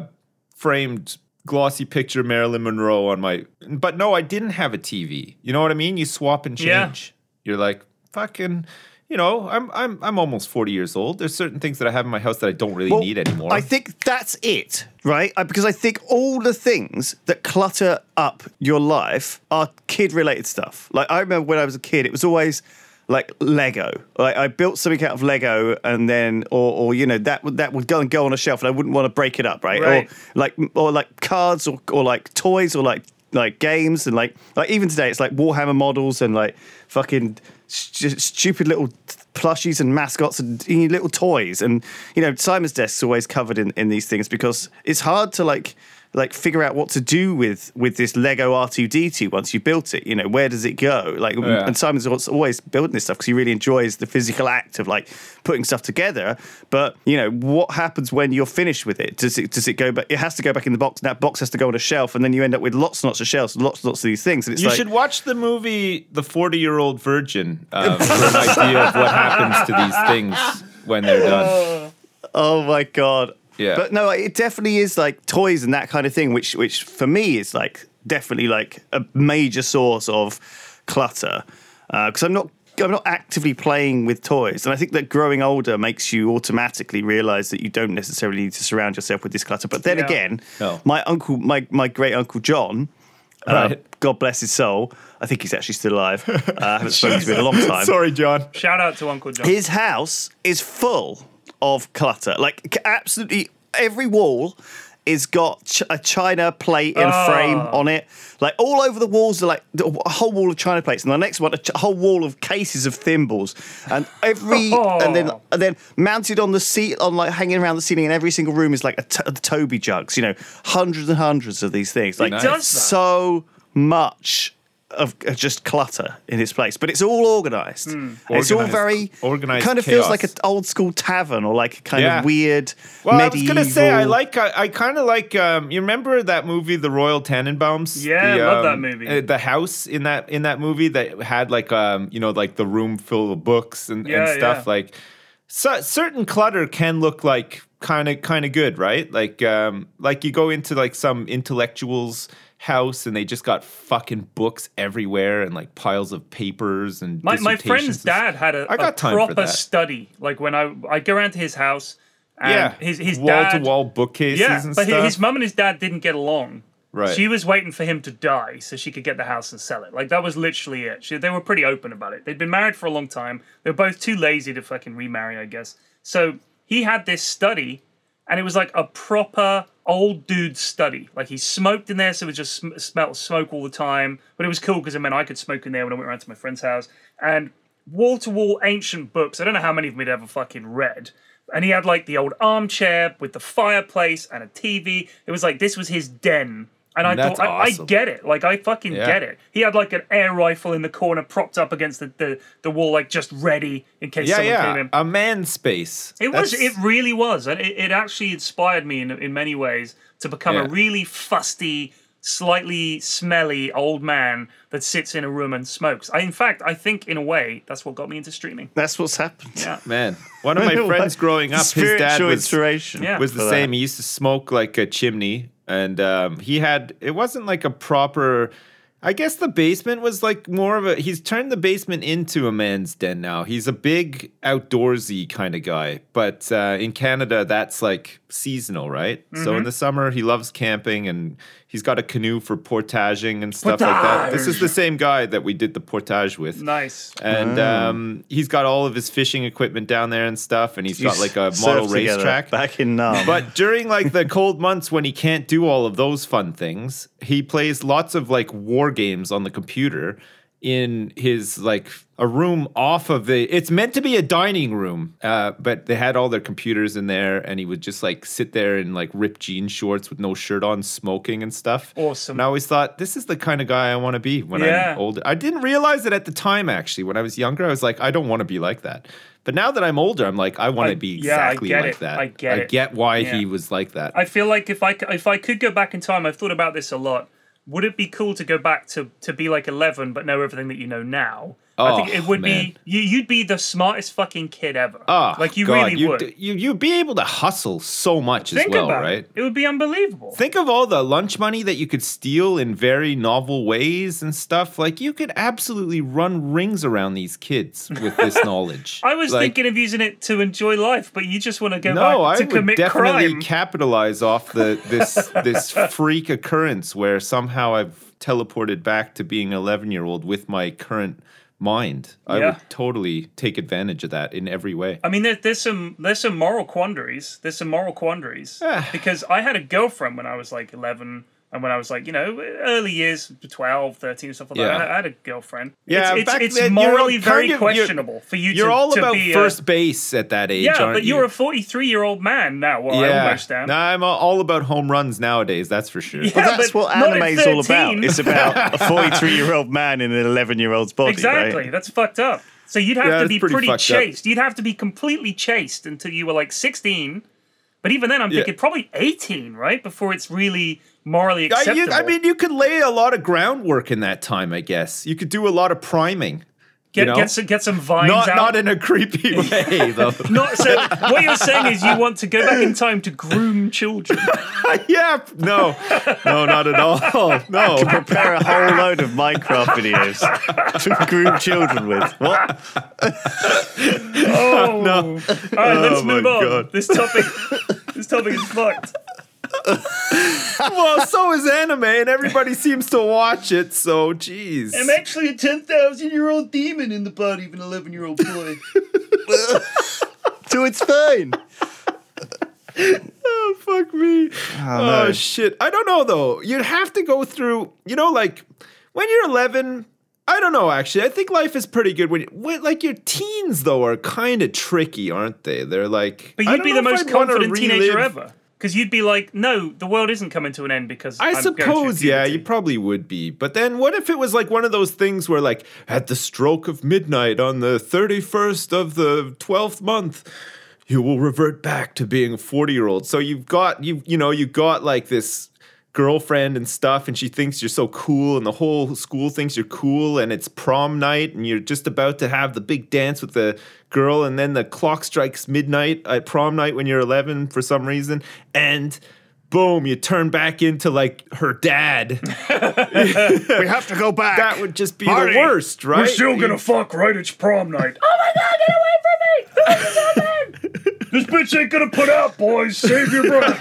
framed glossy picture of Marilyn Monroe on my, but no, I didn't have a TV. You know what I mean? You swap and Yeah. change. You're like, fucking, you know, I'm I'm I'm almost 40 years old. There's certain things that I have in my house that I don't really Well, need anymore. I think that's it, right? I- Because I think all the things that clutter up your life are kid-related stuff. Like I remember when I was a kid, it was always like Lego. Like I built something out of Lego, and then, or, or you know, that would that would go and go on a shelf, and I wouldn't want to break it up, right? Right. Or like, or like cards, or or like toys, or like like games, and like like even today, it's like Warhammer models and like fucking st- stupid little plushies and mascots and little toys. And you know simon's desk's always covered in, in these things because it's hard to like like figure out what to do with with this Lego R2D2 once you built it. You know, where does it go? Like, Yeah. and Simon's always building this stuff because he really enjoys the physical act of like putting stuff together. But you know, what happens when you're finished with it? Does it does it go back? It has to go back in the box. and That box has to go on a shelf, and then you end up with lots and lots of shelves, and lots and lots of these things. And it's You like, should watch the movie The 40 Year Old Virgin um, for an idea of what happens to these things when they're done. Oh my god. Yeah. But no, it definitely is like toys and that kind of thing, which which for me is like definitely like a major source of clutter because I'm not. I'm not actively playing with toys, and I think that growing older makes you automatically realize that you don't necessarily need to surround yourself with this clutter. But then Yeah. again, No. my uncle, my my great uncle John, uh, Right. God bless his soul. I think he's actually still alive. Uh, I haven't spoken to him in a long time Sorry, John. Shout out to Uncle John. his house is full of clutter. Like absolutely every wall is got ch- a china plate and a frame on it. Like all over the walls are like a whole wall of china plates, and the next one a ch- whole wall of cases of thimbles, and every and then and then mounted on the seat on like hanging around the ceiling in every single room is like a t- the Toby jugs. You know, hundreds and hundreds of these things. Like so much. Of of just clutter in its place, but it's all organised. Hmm. It's all very organised Kind of feels like an old school tavern or like a kind Yeah. of weird Well, medieval. I was gonna say I like I, I kind of like um, you remember that movie The Royal Tenenbaums? Yeah, the, I love that um, movie. uh, the house in that in that movie that had like um you know like the room full of books and, Yeah, and stuff yeah. like so, certain clutter can look like kind of kind of good, right? Like um like you go into like some intellectuals house and they just got fucking books everywhere and like piles of papers and My, my friend's dad had a, I got a time for proper that. study. Like when I I go around to his house, and yeah his his wall-to-wall bookcases yeah, but stuff. his mum and his dad didn't get along. Right. She was waiting for him to die so she could get the house and sell it. Like that was literally it. She, they were pretty open about it. They'd been married for a long time. They were both too lazy to fucking remarry, I guess. So he had this study, and it was like a proper old dude study. Like he smoked in there, so it was just sm- smelled smoke all the time. But it was cool because it meant I could smoke in there when I went around to my friend's house. And wall to wall ancient books. I don't know how many of them he'd ever fucking read. And he had like the old armchair with the fireplace and a TV. It was like this was his den. And I That's thought, I, I get it. Like, I fucking Yeah. get it. He had like an air rifle in the corner propped up against the, the, the wall, like just ready in case yeah, someone came yeah, in. a man space. It was. It really was, and it, it actually inspired me in in many ways to become Yeah. a really fusty, slightly smelly old man that sits in a room and smokes. I, in fact, I think in a way that's what got me into streaming. That's what's happened. Yeah. man. One of my friends growing up, his dad was inspiration. Yeah. was for the that. same. He used to smoke like a chimney, and um, he had it wasn't like a proper. I guess the basement was like more of a. He's turned the basement into a man's den now. He's a big outdoorsy kind of guy, but uh, in Canada, that's like seasonal, right? So Mm-hmm. in the summer, he loves camping, and he's got a canoe for portaging and stuff like that. This is the same guy that we did the portage with. Nice. And um, he's got all of his fishing equipment down there and stuff, and he's You got like a surfed model racetrack. back in Nam. But during like the cold months when he can't do all of those fun things, he plays lots of like war games on the computer in his like a room off of the it's meant to be a dining room uh, but they had all their computers in there and he would just like sit there in like ripped jean shorts with no shirt on smoking and stuff Awesome. and i always thought this is the kind of guy i want to be when Yeah. i'm older i didn't realize it at the time actually when i was younger i was like i don't want to be like that but now that i'm older i'm like i want to be yeah, exactly get like it. that I get it. I get why Yeah. he was like that I feel like if I if I could go back in time, I've thought about this a lot. Would it be cool to go back to to be like eleven, but know everything that you know now? I think Oh, it would man. be you. You'd be the smartest fucking kid ever. Oh, like you God, really you'd, would. You, you'd be able to hustle so much Think as well, about right? it. It would be unbelievable. Think of all the lunch money that you could steal in very novel ways and stuff. Like you could absolutely run rings around these kids with this knowledge. I was Like, thinking of using it to enjoy life, but you just want to go no, back I to would commit definitely crime. capitalize off the this this freak occurrence where somehow I've teleported back to being an 11 year old with my current mind. I Yeah. would totally take advantage of that in every way. I mean, there, there's some there's some moral quandaries. There's some moral quandaries Ah. because I had a girlfriend when I was like 11. And when I was like, you know, early years, 12, 13, stuff like Yeah. that, I had a girlfriend. Yeah, it's, it's, it's then, morally very of- questionable for you You're to, all to about be a- first base at that age, yeah, aren't but you? you're a 43 year old man now. Well, I almost am. Nah, I'm all about home runs nowadays. That's for sure. Yeah, Well, that's but what not at anime's all about. It's about a 43 year old man in an 11 year old's body. Exactly. Right? That's fucked up. So you'd have Yeah, to be pretty pretty, fucked up. You'd have to be completely chaste until you were like 16. But even then, I'm Yeah. thinking probably 18, right? Before it's really morally I, acceptable. you, I mean, you could lay a lot of groundwork in that time, I guess. You could do a lot of priming. Get, you know? get, some, get some vines Not out. not in a creepy way, though. Not- so what you're saying is you want to go back in time to groom children. yeah, no, no, not at all. No, Prepare a whole load of Minecraft videos to groom children with. What? Oh no! All right, let's Oh my move on. God. This topic, this topic is fucked. well, so is anime, and everybody seems to watch it. So, jeez. I'm actually a ten thousand year old demon in the body of an eleven year old boy. So it's fine. Oh fuck me. Ah, oh, no. shit. I don't know though. You'd have to go through, you know, like when you're 11, I don't know actually. I think life is pretty good when, you, when like your teens though are kind of tricky, aren't they? They're like But you'd don't be know the most confident teenager ever. Because you'd be like, no, the world isn't coming to an end because I I'm going suppose, yeah, you probably would be. But then what if it was like one of those things where, like, at the stroke of midnight on the 31st of the 12th month, you will revert back to being a 40 year old. So you've got, you you know, you got like this girlfriend and stuff, and she thinks you're so cool, and the whole school thinks you're cool, and it's prom night, and you're just about to have the big dance with the girl, and then the clock strikes midnight at prom night when you're 11 for some reason, and boom, you turn back into like her dad. We have to go back. That would just be Marty, the worst, right? We're still gonna You- fuck, right? It's prom night. oh my god, get away from me! What is happening? this bitch ain't gonna put out, boys. Save your breath.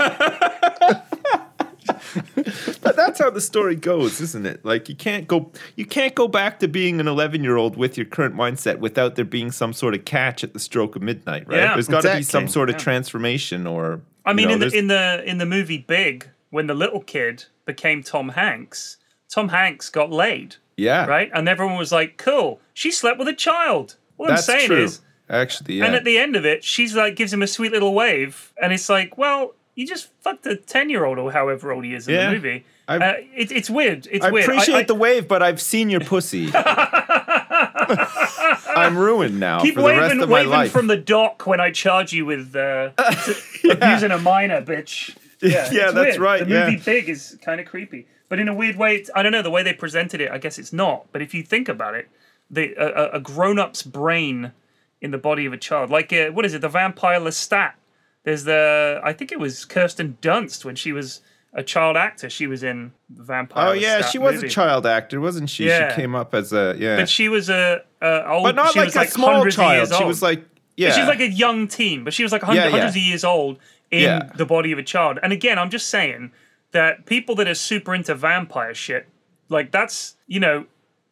But that's how the story goes, isn't it? Like you can't go you can't go back to being an 11-year-old with your current mindset without there being some sort of catch at the stroke of midnight, right? Yeah, There's got to be some sort of transformation or I you mean, know, in the in the in the movie Big, when the little kid became Tom Hanks, Tom Hanks got laid, yeah. right? And everyone was like, "Cool, she slept with a child." What That's I'm saying true. is, Actually, yeah. and at the end of it, she's like gives him a sweet little wave, and it's like, well, you just fucked a ten year old or however old he is in Yeah. the movie. Uh, it, it's weird. It's I weird. appreciate I, the wave, but I've seen your pussy. I'm ruined now Keep for the rest waving, my waving from the dock when I charge you with uh, abusing a minor, bitch. Yeah, Yeah, that's weird. right, The yeah. movie Big is kind of creepy, but in a weird way, it's, I don't know the way they presented it. I guess it's not. But if you think about it, the a, a- a grown-up's brain in the body of a child, like uh, what is it? The vampire Lestat. There's the I think it was Kirsten Dunst when she was a child actor. She was in vampire. Oh yeah, she was movie. a child actor, wasn't she? Yeah. She came up as a yeah, But she was a, a old. but not like a like small child. She was like yeah, She was like a young teen, but she was like hundred, Yeah, yeah. hundreds of years old in Yeah. the body of a child. And again, I'm just saying that people that are super into vampire shit, like that's you know,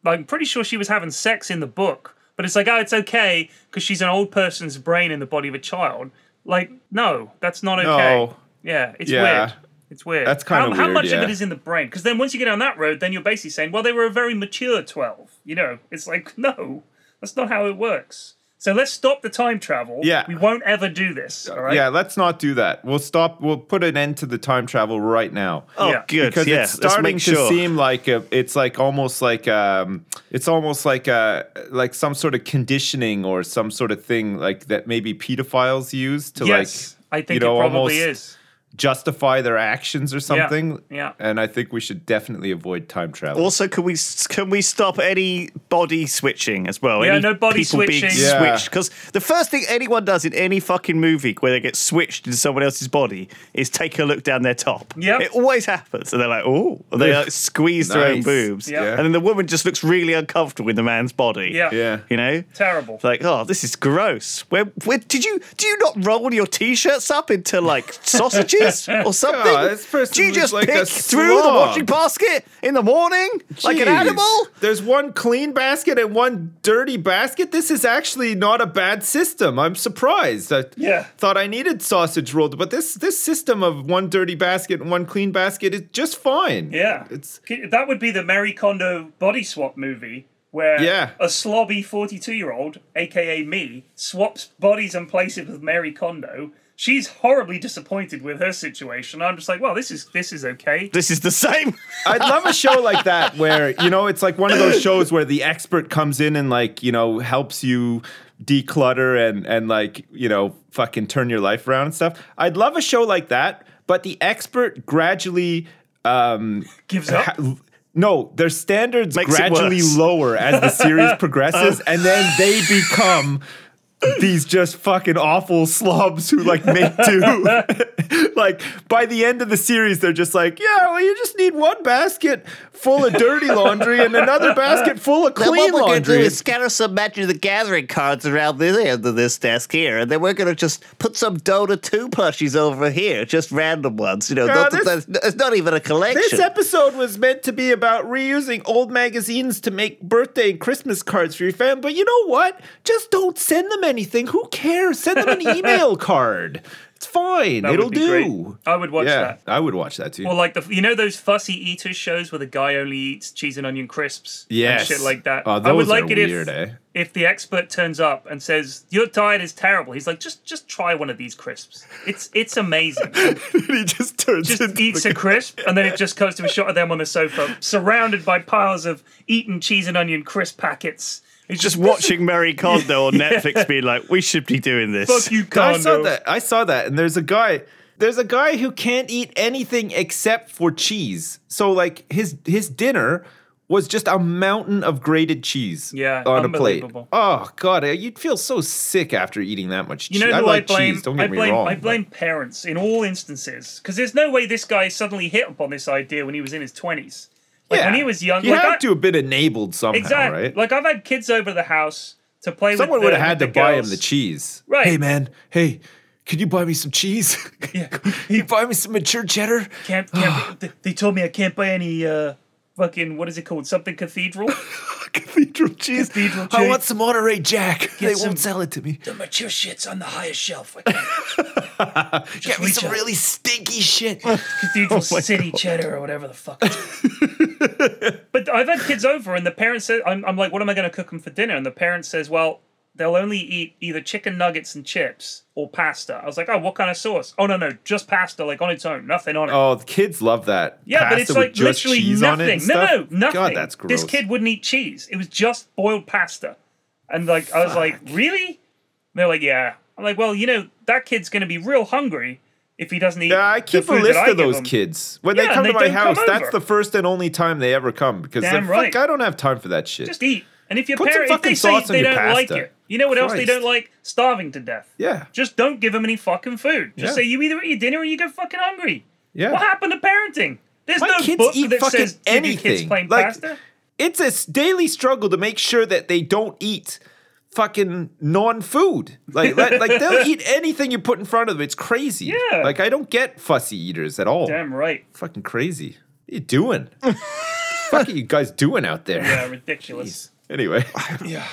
like, I'm pretty sure she was having sex in the book, but it's like oh, it's okay because she's an old person's brain in the body of a child. Like no, that's not okay. No. Yeah, it's Yeah. weird. It's weird. That's kinda how, How much yeah. of it is in the brain? Because then once you get down that road, then you're basically saying, well, they were a very mature 12. You know, it's like, no, that's not how it works. So let's stop the time travel. Yeah. We won't ever do this. All right. yeah. Let's not do that. We'll stop. We'll put an end to the time travel right now. Oh, Yeah. good. because yeah, it's let's starting to sure. seem like a, it's like almost like um it's almost like a like some sort of conditioning or some sort of thing like that maybe pedophiles use to Yes. like I think you know, it probably almost is. Justify their actions or something yeah. and i think we should definitely avoid time travel Also, can we can we stop any body switching as well? Yeah, any no body people being switching. Yeah. switched because the first thing anyone does in any fucking movie where they get switched into someone else's body is take a look down their top. Yep. it always happens, and they're like, "Oh," they like, squeeze their own Nice. boobs, Yeah. and then the woman just looks really uncomfortable in the man's body. Yeah. yeah you know. Terrible. It's Like, oh, this is gross. Where, where did you do you not roll your t-shirts up into like sausages or something? God, this person do you just like pick through the washing basket in the morning like an animal? there's one clean basket and one dirty basket. This is actually not a bad system. I'm surprised. I Yeah. thought I needed sausage rolled, but this this system of one dirty basket and one clean basket is just fine. Yeah, It's that would be the Mary Kondo body swap movie where Yeah. a slobby forty-two-year-old, aka me, swaps bodies and places with Mary Kondo. She's horribly disappointed with her situation. I'm just like, well, this is this is okay. This is the same. I'd love a show like that where, you know, it's like one of those shows where the expert comes in and like, you know, helps you declutter and and like, you know, fucking turn your life around and stuff. I'd love a show like that, but the expert gradually um Gives up. ha- no, their standards Makes gradually lower as the series progresses, and then they become these just fucking awful slobs who like make do. like by the end of the series, they're just like, yeah, well, you just need one basket full of dirty laundry and another basket full of Then clean what we're going to do is scatter some Magic the Gathering cards around the end of this desk here, and then we're going to just put some Dota 2 plushies over here, just random ones. You know, not, this- that's, it's not even a collection. This episode was meant to be about reusing old magazines to make birthday and Christmas cards for your family. But you know what? Just don't send them anything. Who cares? Send them an email card. It's fine. That It'll do. great. I would watch yeah, that. I would watch that too. Or like the you know those fussy eaters shows where the guy only eats cheese and onion crisps Yes. and shit like that. Oh, I would like it weird, if eh? if the expert turns up and says your diet is terrible. He's like just just try one of these crisps. It's it's amazing. he just turns just eats a crisp and then it just goes to a shot of them on the sofa surrounded by piles of eaten cheese and onion crisp packets. He's just watching Mary Kondo on Netflix being like, we should be doing this. fuck you, I saw that. I saw that, and there's a guy. There's a guy who can't eat anything except for cheese. So like his his dinner was just a mountain of grated cheese. Yeah, on a plate. Oh god, eh, you'd feel so sick after eating that much cheese. You know I who like I blame? cheese. Don't get I me wrong. I but- blame parents in all instances because there's no way this guy suddenly hit upon this idea when he was in his twenties. Like when he was young, you like had I- to have been enabled somehow, exactly. right? Like I've had kids over the house to play Someone would have had to buy him the cheese. Right. Hey man, hey, can you buy me some cheese? Yeah. can you buy me some mature cheddar? Can't, can't they, they told me I can't buy any uh fucking what is it called? Something cathedral. Cathedral cheese. Cathedral I want some Monterey Jack. they some- won't sell it to me. the mature shit's on the highest shelf. I can't. Get me some out. really stinky shit. Cathedral oh City cheddar or whatever the fuck. but I've had kids over, and the parents say, I'm, I'm like, what am I going to cook them for dinner? And the parent says, well, they'll only eat either chicken nuggets and chips or pasta. I was like, oh, what kind of sauce? Oh, no, no, just pasta, like on its own, nothing on it. Oh, the kids love that. yeah, but it's like literally cheese on it nothing. No, no, nothing. God, that's gross. This kid wouldn't eat cheese. It was just boiled pasta. And like, I was like, really? And they're like, yeah. I'm like, well, you know, that kid's going to be real hungry if he doesn't eat. Yeah, I keep a list of those him. kids. When Yeah, they come they to my house, that's the first and only time they ever come because Damn right. fuck, I don't have time for that shit. Just eat. And if your Put some if fucking they say they don't like it, you know what else they don't like? Starving to death. yeah, Just don't give them any fucking food. Just Yeah. say you either eat your dinner or you go fucking hungry. yeah. What happened to parenting? There's My no kids book eat that fucking says your kids anything. plain Like, pasta. It's a daily struggle to make sure that they don't eat fucking non-food. Like, like, like they'll eat anything you put in front of them. It's crazy. Yeah. Like I don't get fussy eaters at all. Damn right. Fucking crazy. What are you doing? fuck are you guys doing out there? Yeah, ridiculous. Anyway.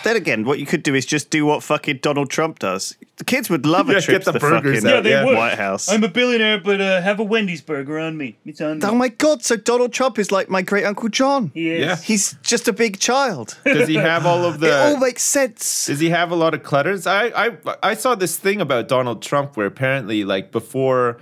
Then again, what you could do is just do what fucking Donald Trump does. The kids would love a Yeah, trip get the to the burgers fucking out, Yeah, they yeah. would. White House. I'm a billionaire, but uh, have a Wendy's burger on me. It's on me. oh my god! So Donald Trump is like my great uncle John. He is. Yeah. He's just a big child. Does he have all of the? it all makes sense. Does he have a lot of clutters? I, I I saw this thing about Donald Trump where apparently like before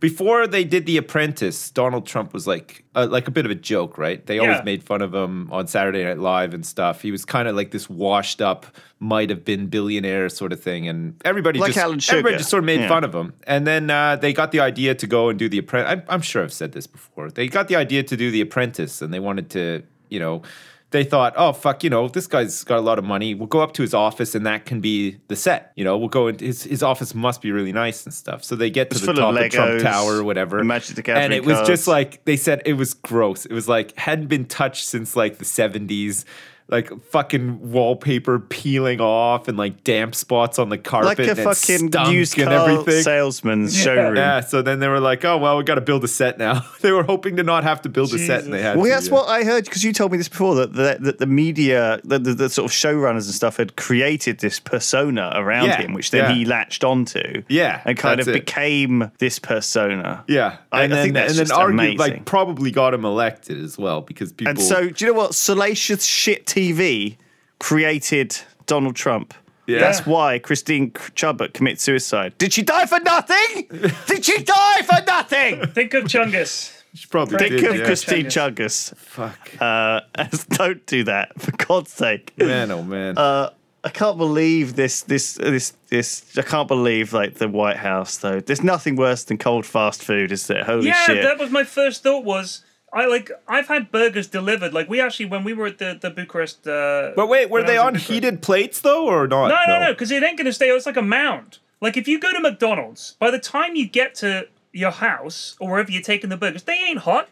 before they did The Apprentice, Donald Trump was like a, like a bit of a joke, right? They always Yeah. made fun of him on Saturday Night Live and stuff. He was kind of like this washed up, might have been billionaire sort of thing, and everybody Like just Alan everybody just sort of made Yeah. fun of him. And then uh, they got the idea to go and do The Apprentice. I'm, I'm sure I've said this before. They got the idea to do The Apprentice, and they wanted to, you know. They thought, oh fuck, you know, this guy's got a lot of money. We'll go up to his office, and that can be the set. You know, we'll go into his his office must be really nice and stuff. So they get to It's the of top of, Trump Tower or whatever, Magic the Gathering and it was cards. just like they said it was gross. It was like hadn't been touched since like the seventies. Like fucking wallpaper peeling off and like damp spots on the carpet like a and it fucking stunk used and car everything. salesman's showroom. Yeah, so then they were like, "Oh well, we got to build a set now." they were hoping to not have to build a set, and they had. Well, to, that's yeah. what I heard because you told me this before that the, that the media, the, the, the sort of showrunners and stuff had created this persona around Yeah, him, which then yeah. he latched onto. Yeah, and kind of it. became this persona. Yeah, I- and I then think that's and then just argued amazing. like probably got him elected as well because people. And so, do you know what? Salacious shit TV created Donald Trump. Yeah. That's why Christine Chubbuck commits suicide. Did she die for nothing? Did she die for nothing? Think of Chungus. she probably Think Think did. of yeah. Christine Chuggus. Fuck, Uh, don't do that, for God's sake. man, oh man. Uh, I can't believe this, this, this, this. I can't believe like the White House though. There's nothing worse than cold fast food, is there? Holy Yeah, shit! that was my first thought. Was I like I've had burgers delivered. Like we actually when we were at the the Bucharest. Uh, but wait, were they on heated plates though, or not? No, no, no, because it ain't gonna stay. It's like a mound. Like if you go to McDonald's, by the time you get to your house or wherever you're taking the burgers, they ain't hot.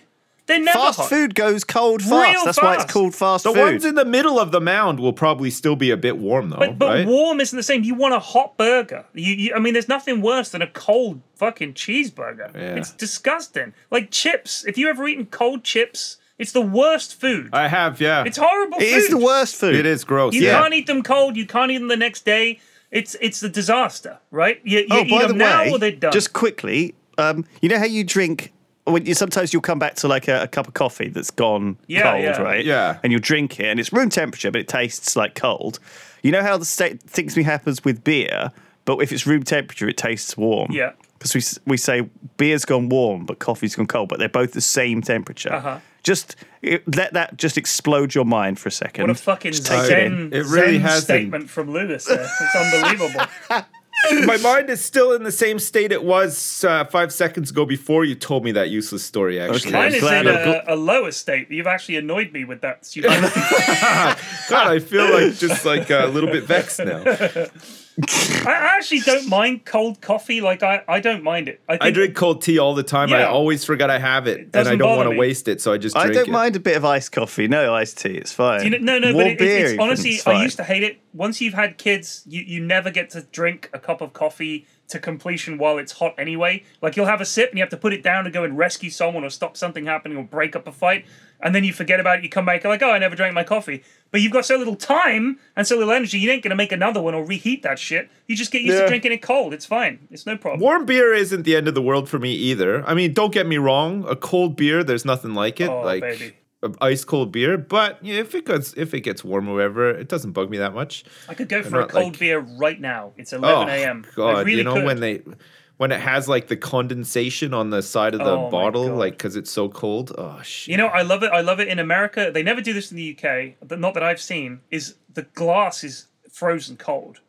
They're never fast hot. food goes cold fast. Real That's why it's called fast The food. ones in the middle of the mound will probably still be a bit warm though, But, but right? warm isn't the same. You want a hot burger. You, you, I mean, there's nothing worse than a cold fucking cheeseburger. Yeah. It's disgusting. Like chips. If you ever eaten cold chips, it's the worst food. I have, yeah. it's horrible it food. is the worst food. it is gross. You yeah. can't eat them cold. You can't eat them the next day. It's it's a disaster, right? You, you Oh, eat by the them now way, or they're done. just quickly, um, you know how you drink when you sometimes you'll come back to like a, a cup of coffee that's gone Yeah, cold, yeah. right? Yeah. And you'll drink it, and it's room temperature, but it tastes like cold. You know how the state things me happens with beer, but if it's room temperature, it tastes warm. Yeah. Because we s- we say beer's gone warm, but coffee's gone cold, but they're both the same temperature. Uh-huh. Just it, let that just explode your mind for a second. what a fucking Just take it in. zen, It really zen hasn't- statement from Lewis there. It's unbelievable. My mind is still in the same state it was uh, five seconds ago before you told me that useless story. Actually, Okay. Mine I'm is glad in I'm a, a lower state. You've actually annoyed me with that. God, I feel like just like a little bit vexed now. I I actually don't mind cold coffee. Like I, I don't mind it. I, think I drink cold tea all the time. I always forget I have it, and I don't want to waste it, so I just drink. I don't it. mind a bit of iced coffee. No iced tea. It's fine. You know, no, no, Warm but it, beer it's, it's honestly, it's I used to hate it. Once you've had kids, you, you never get to drink a cup of coffee to completion while it's hot anyway. Like you'll have a sip and you have to put it down to go and rescue someone or stop something happening or break up a fight, and then you forget about it. You come back you're like, oh, I never drank my coffee. But you've got so little time and so little energy, you ain't gonna make another one or reheat that shit. You just get used Yeah. to drinking it cold. It's fine. It's no problem. Warm beer isn't the end of the world for me either. I mean, don't get me wrong. A cold beer, there's nothing like it. Oh, like baby. Ice cold beer. But yeah, if it gets if it gets warm or whatever, it doesn't bug me that much. I could go for a cold like- beer right now. It's 11 a.m. I God, really you know could. when they when it has like the condensation on the side of the Oh bottle, like because it's so cold. Oh shit. You know, I love it. I love it in America. They never do this in the UK, but not that I've seen. Is the glass is frozen cold?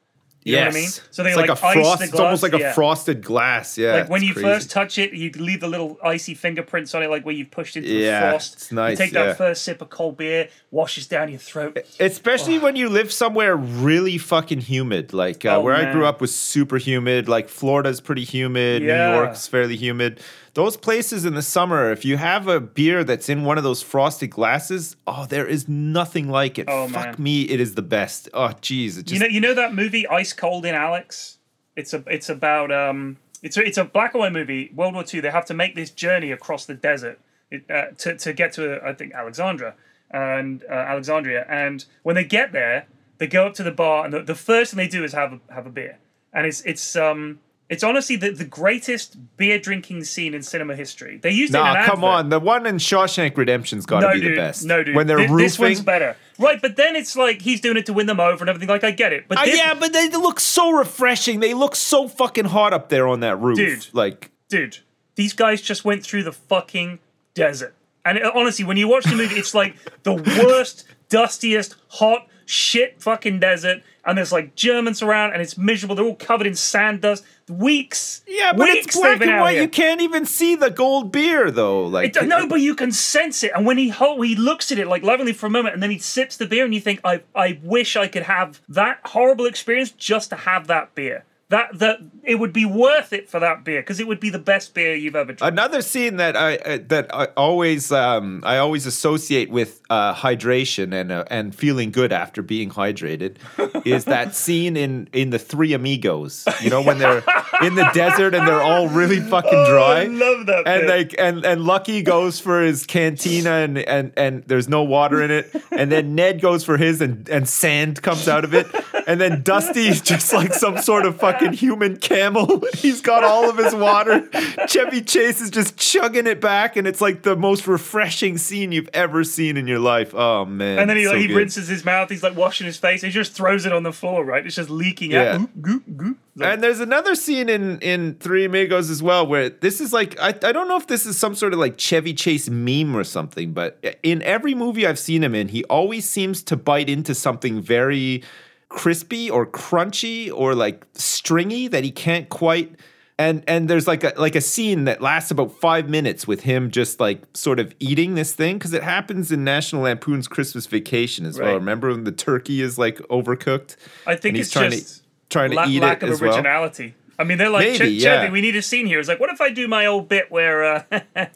You know what I mean? So they it's like, like, a ice frost. the It's almost like a yeah. frosted glass. Yeah. Like when you crazy. first touch it, you leave the little icy fingerprints on it, like where you've pushed into Yeah, the frost. it's nice, You take that yeah. first sip of cold beer, washes down your throat. Especially when you live somewhere really fucking humid. Like uh, Oh, where I grew up was super humid. Like Florida's pretty humid. New York's fairly humid. Those places in the summer, if you have a beer that's in one of those frosted glasses, oh, there is nothing like it. Oh, Fuck man. me, it is the best. Oh, jeez. Just You know, you know that movie Ice Cold in Alex. It's a, it's about, um, it's a, it's a black and white movie. World War II. They have to make this journey across the desert it, uh, to to get to, I think, Alexandra and uh, Alexandria. And when they get there, they go up to the bar, and the, the first thing they do is have a, have a beer. And it's it's um it's honestly the, the greatest beer drinking scene in cinema history. They used it Nah, come advert. on. The one in Shawshank Redemption's got to No, be dude. the best. No, dude. When they're Thi- roofing. This one's better. Right, but then it's like he's doing it to win them over and everything. Like, I get it. But Uh, this, yeah, but they look so refreshing. They look so fucking hot up there on that roof. Dude. Like, dude, these guys just went through the fucking desert. And uh, honestly, when you watch the movie, it's like the worst, dustiest, hot, shit fucking desert. And there's like Germans around, and it's miserable. They're all covered in sand dust. Weeks. yeah, but weeks it's black and white. here. You can't even see the gold beer, though. Like, It- no, but you can sense it. And when he ho- he looks at it like lovingly for a moment, and then he sips the beer, and you think, I I wish I could have that horrible experience just to have that beer. That that it would be worth it for that beer because it would be the best beer you've ever drank. Another scene that I uh, that I always um, I always associate with uh, hydration and uh, and feeling good after being hydrated is that scene in in the Three Amigos. You know when they're in the desert and they're all really fucking dry. Oh, I love that And like and and Lucky goes for his cantina and and and there's no water in it. And then Ned goes for his and and sand comes out of it. And then Dusty's just like some sort of fucking human camel. He's got all of his water. Chevy Chase is just chugging it back, and it's like the most refreshing scene you've ever seen in your life. Oh man! And then he, so like, he good. rinses his mouth. He's like washing his face. He just throws it on the floor, right? It's just leaking Yeah. out. Goop, goop, goop. Like, And there's another scene in in Three Amigos as well where this is like I, I don't know if this is some sort of like Chevy Chase meme or something, but in every movie I've seen him in, he always seems to bite into something very crispy or crunchy or like stringy that he can't quite and and there's like a like a scene that lasts about five minutes with him just like sort of eating this thing because it happens in National Lampoon's Christmas Vacation as well. Remember when the turkey is like overcooked? I think he's it's trying just to trying to eat lack it of as well. originality. I mean, they're like, Maybe, Ch- yeah. Chevy, we need a scene here. It's like, what if I do my old bit where uh,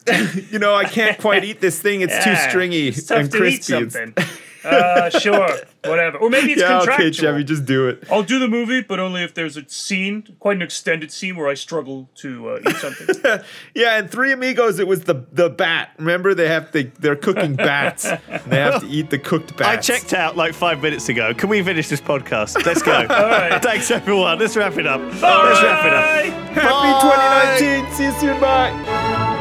you know, I can't quite eat this thing. It's Yeah, too stringy it's tough and to eat crispy. It's- something? uh, sure, whatever. Or maybe it's yeah, contractual. okay, Chevy, just do it. I'll do the movie, but only if there's a scene, quite an extended scene where I struggle to uh, eat something. Yeah, and Three Amigos, it was the the bat. Remember, they have they they're cooking bats. and they have to eat the cooked bats. I checked out like five minutes ago. Can we finish this podcast? Let's go. All right. Thanks everyone. Let's wrap it up. Let's Bye. wrap it up. Happy 2019. See you soon. Bye.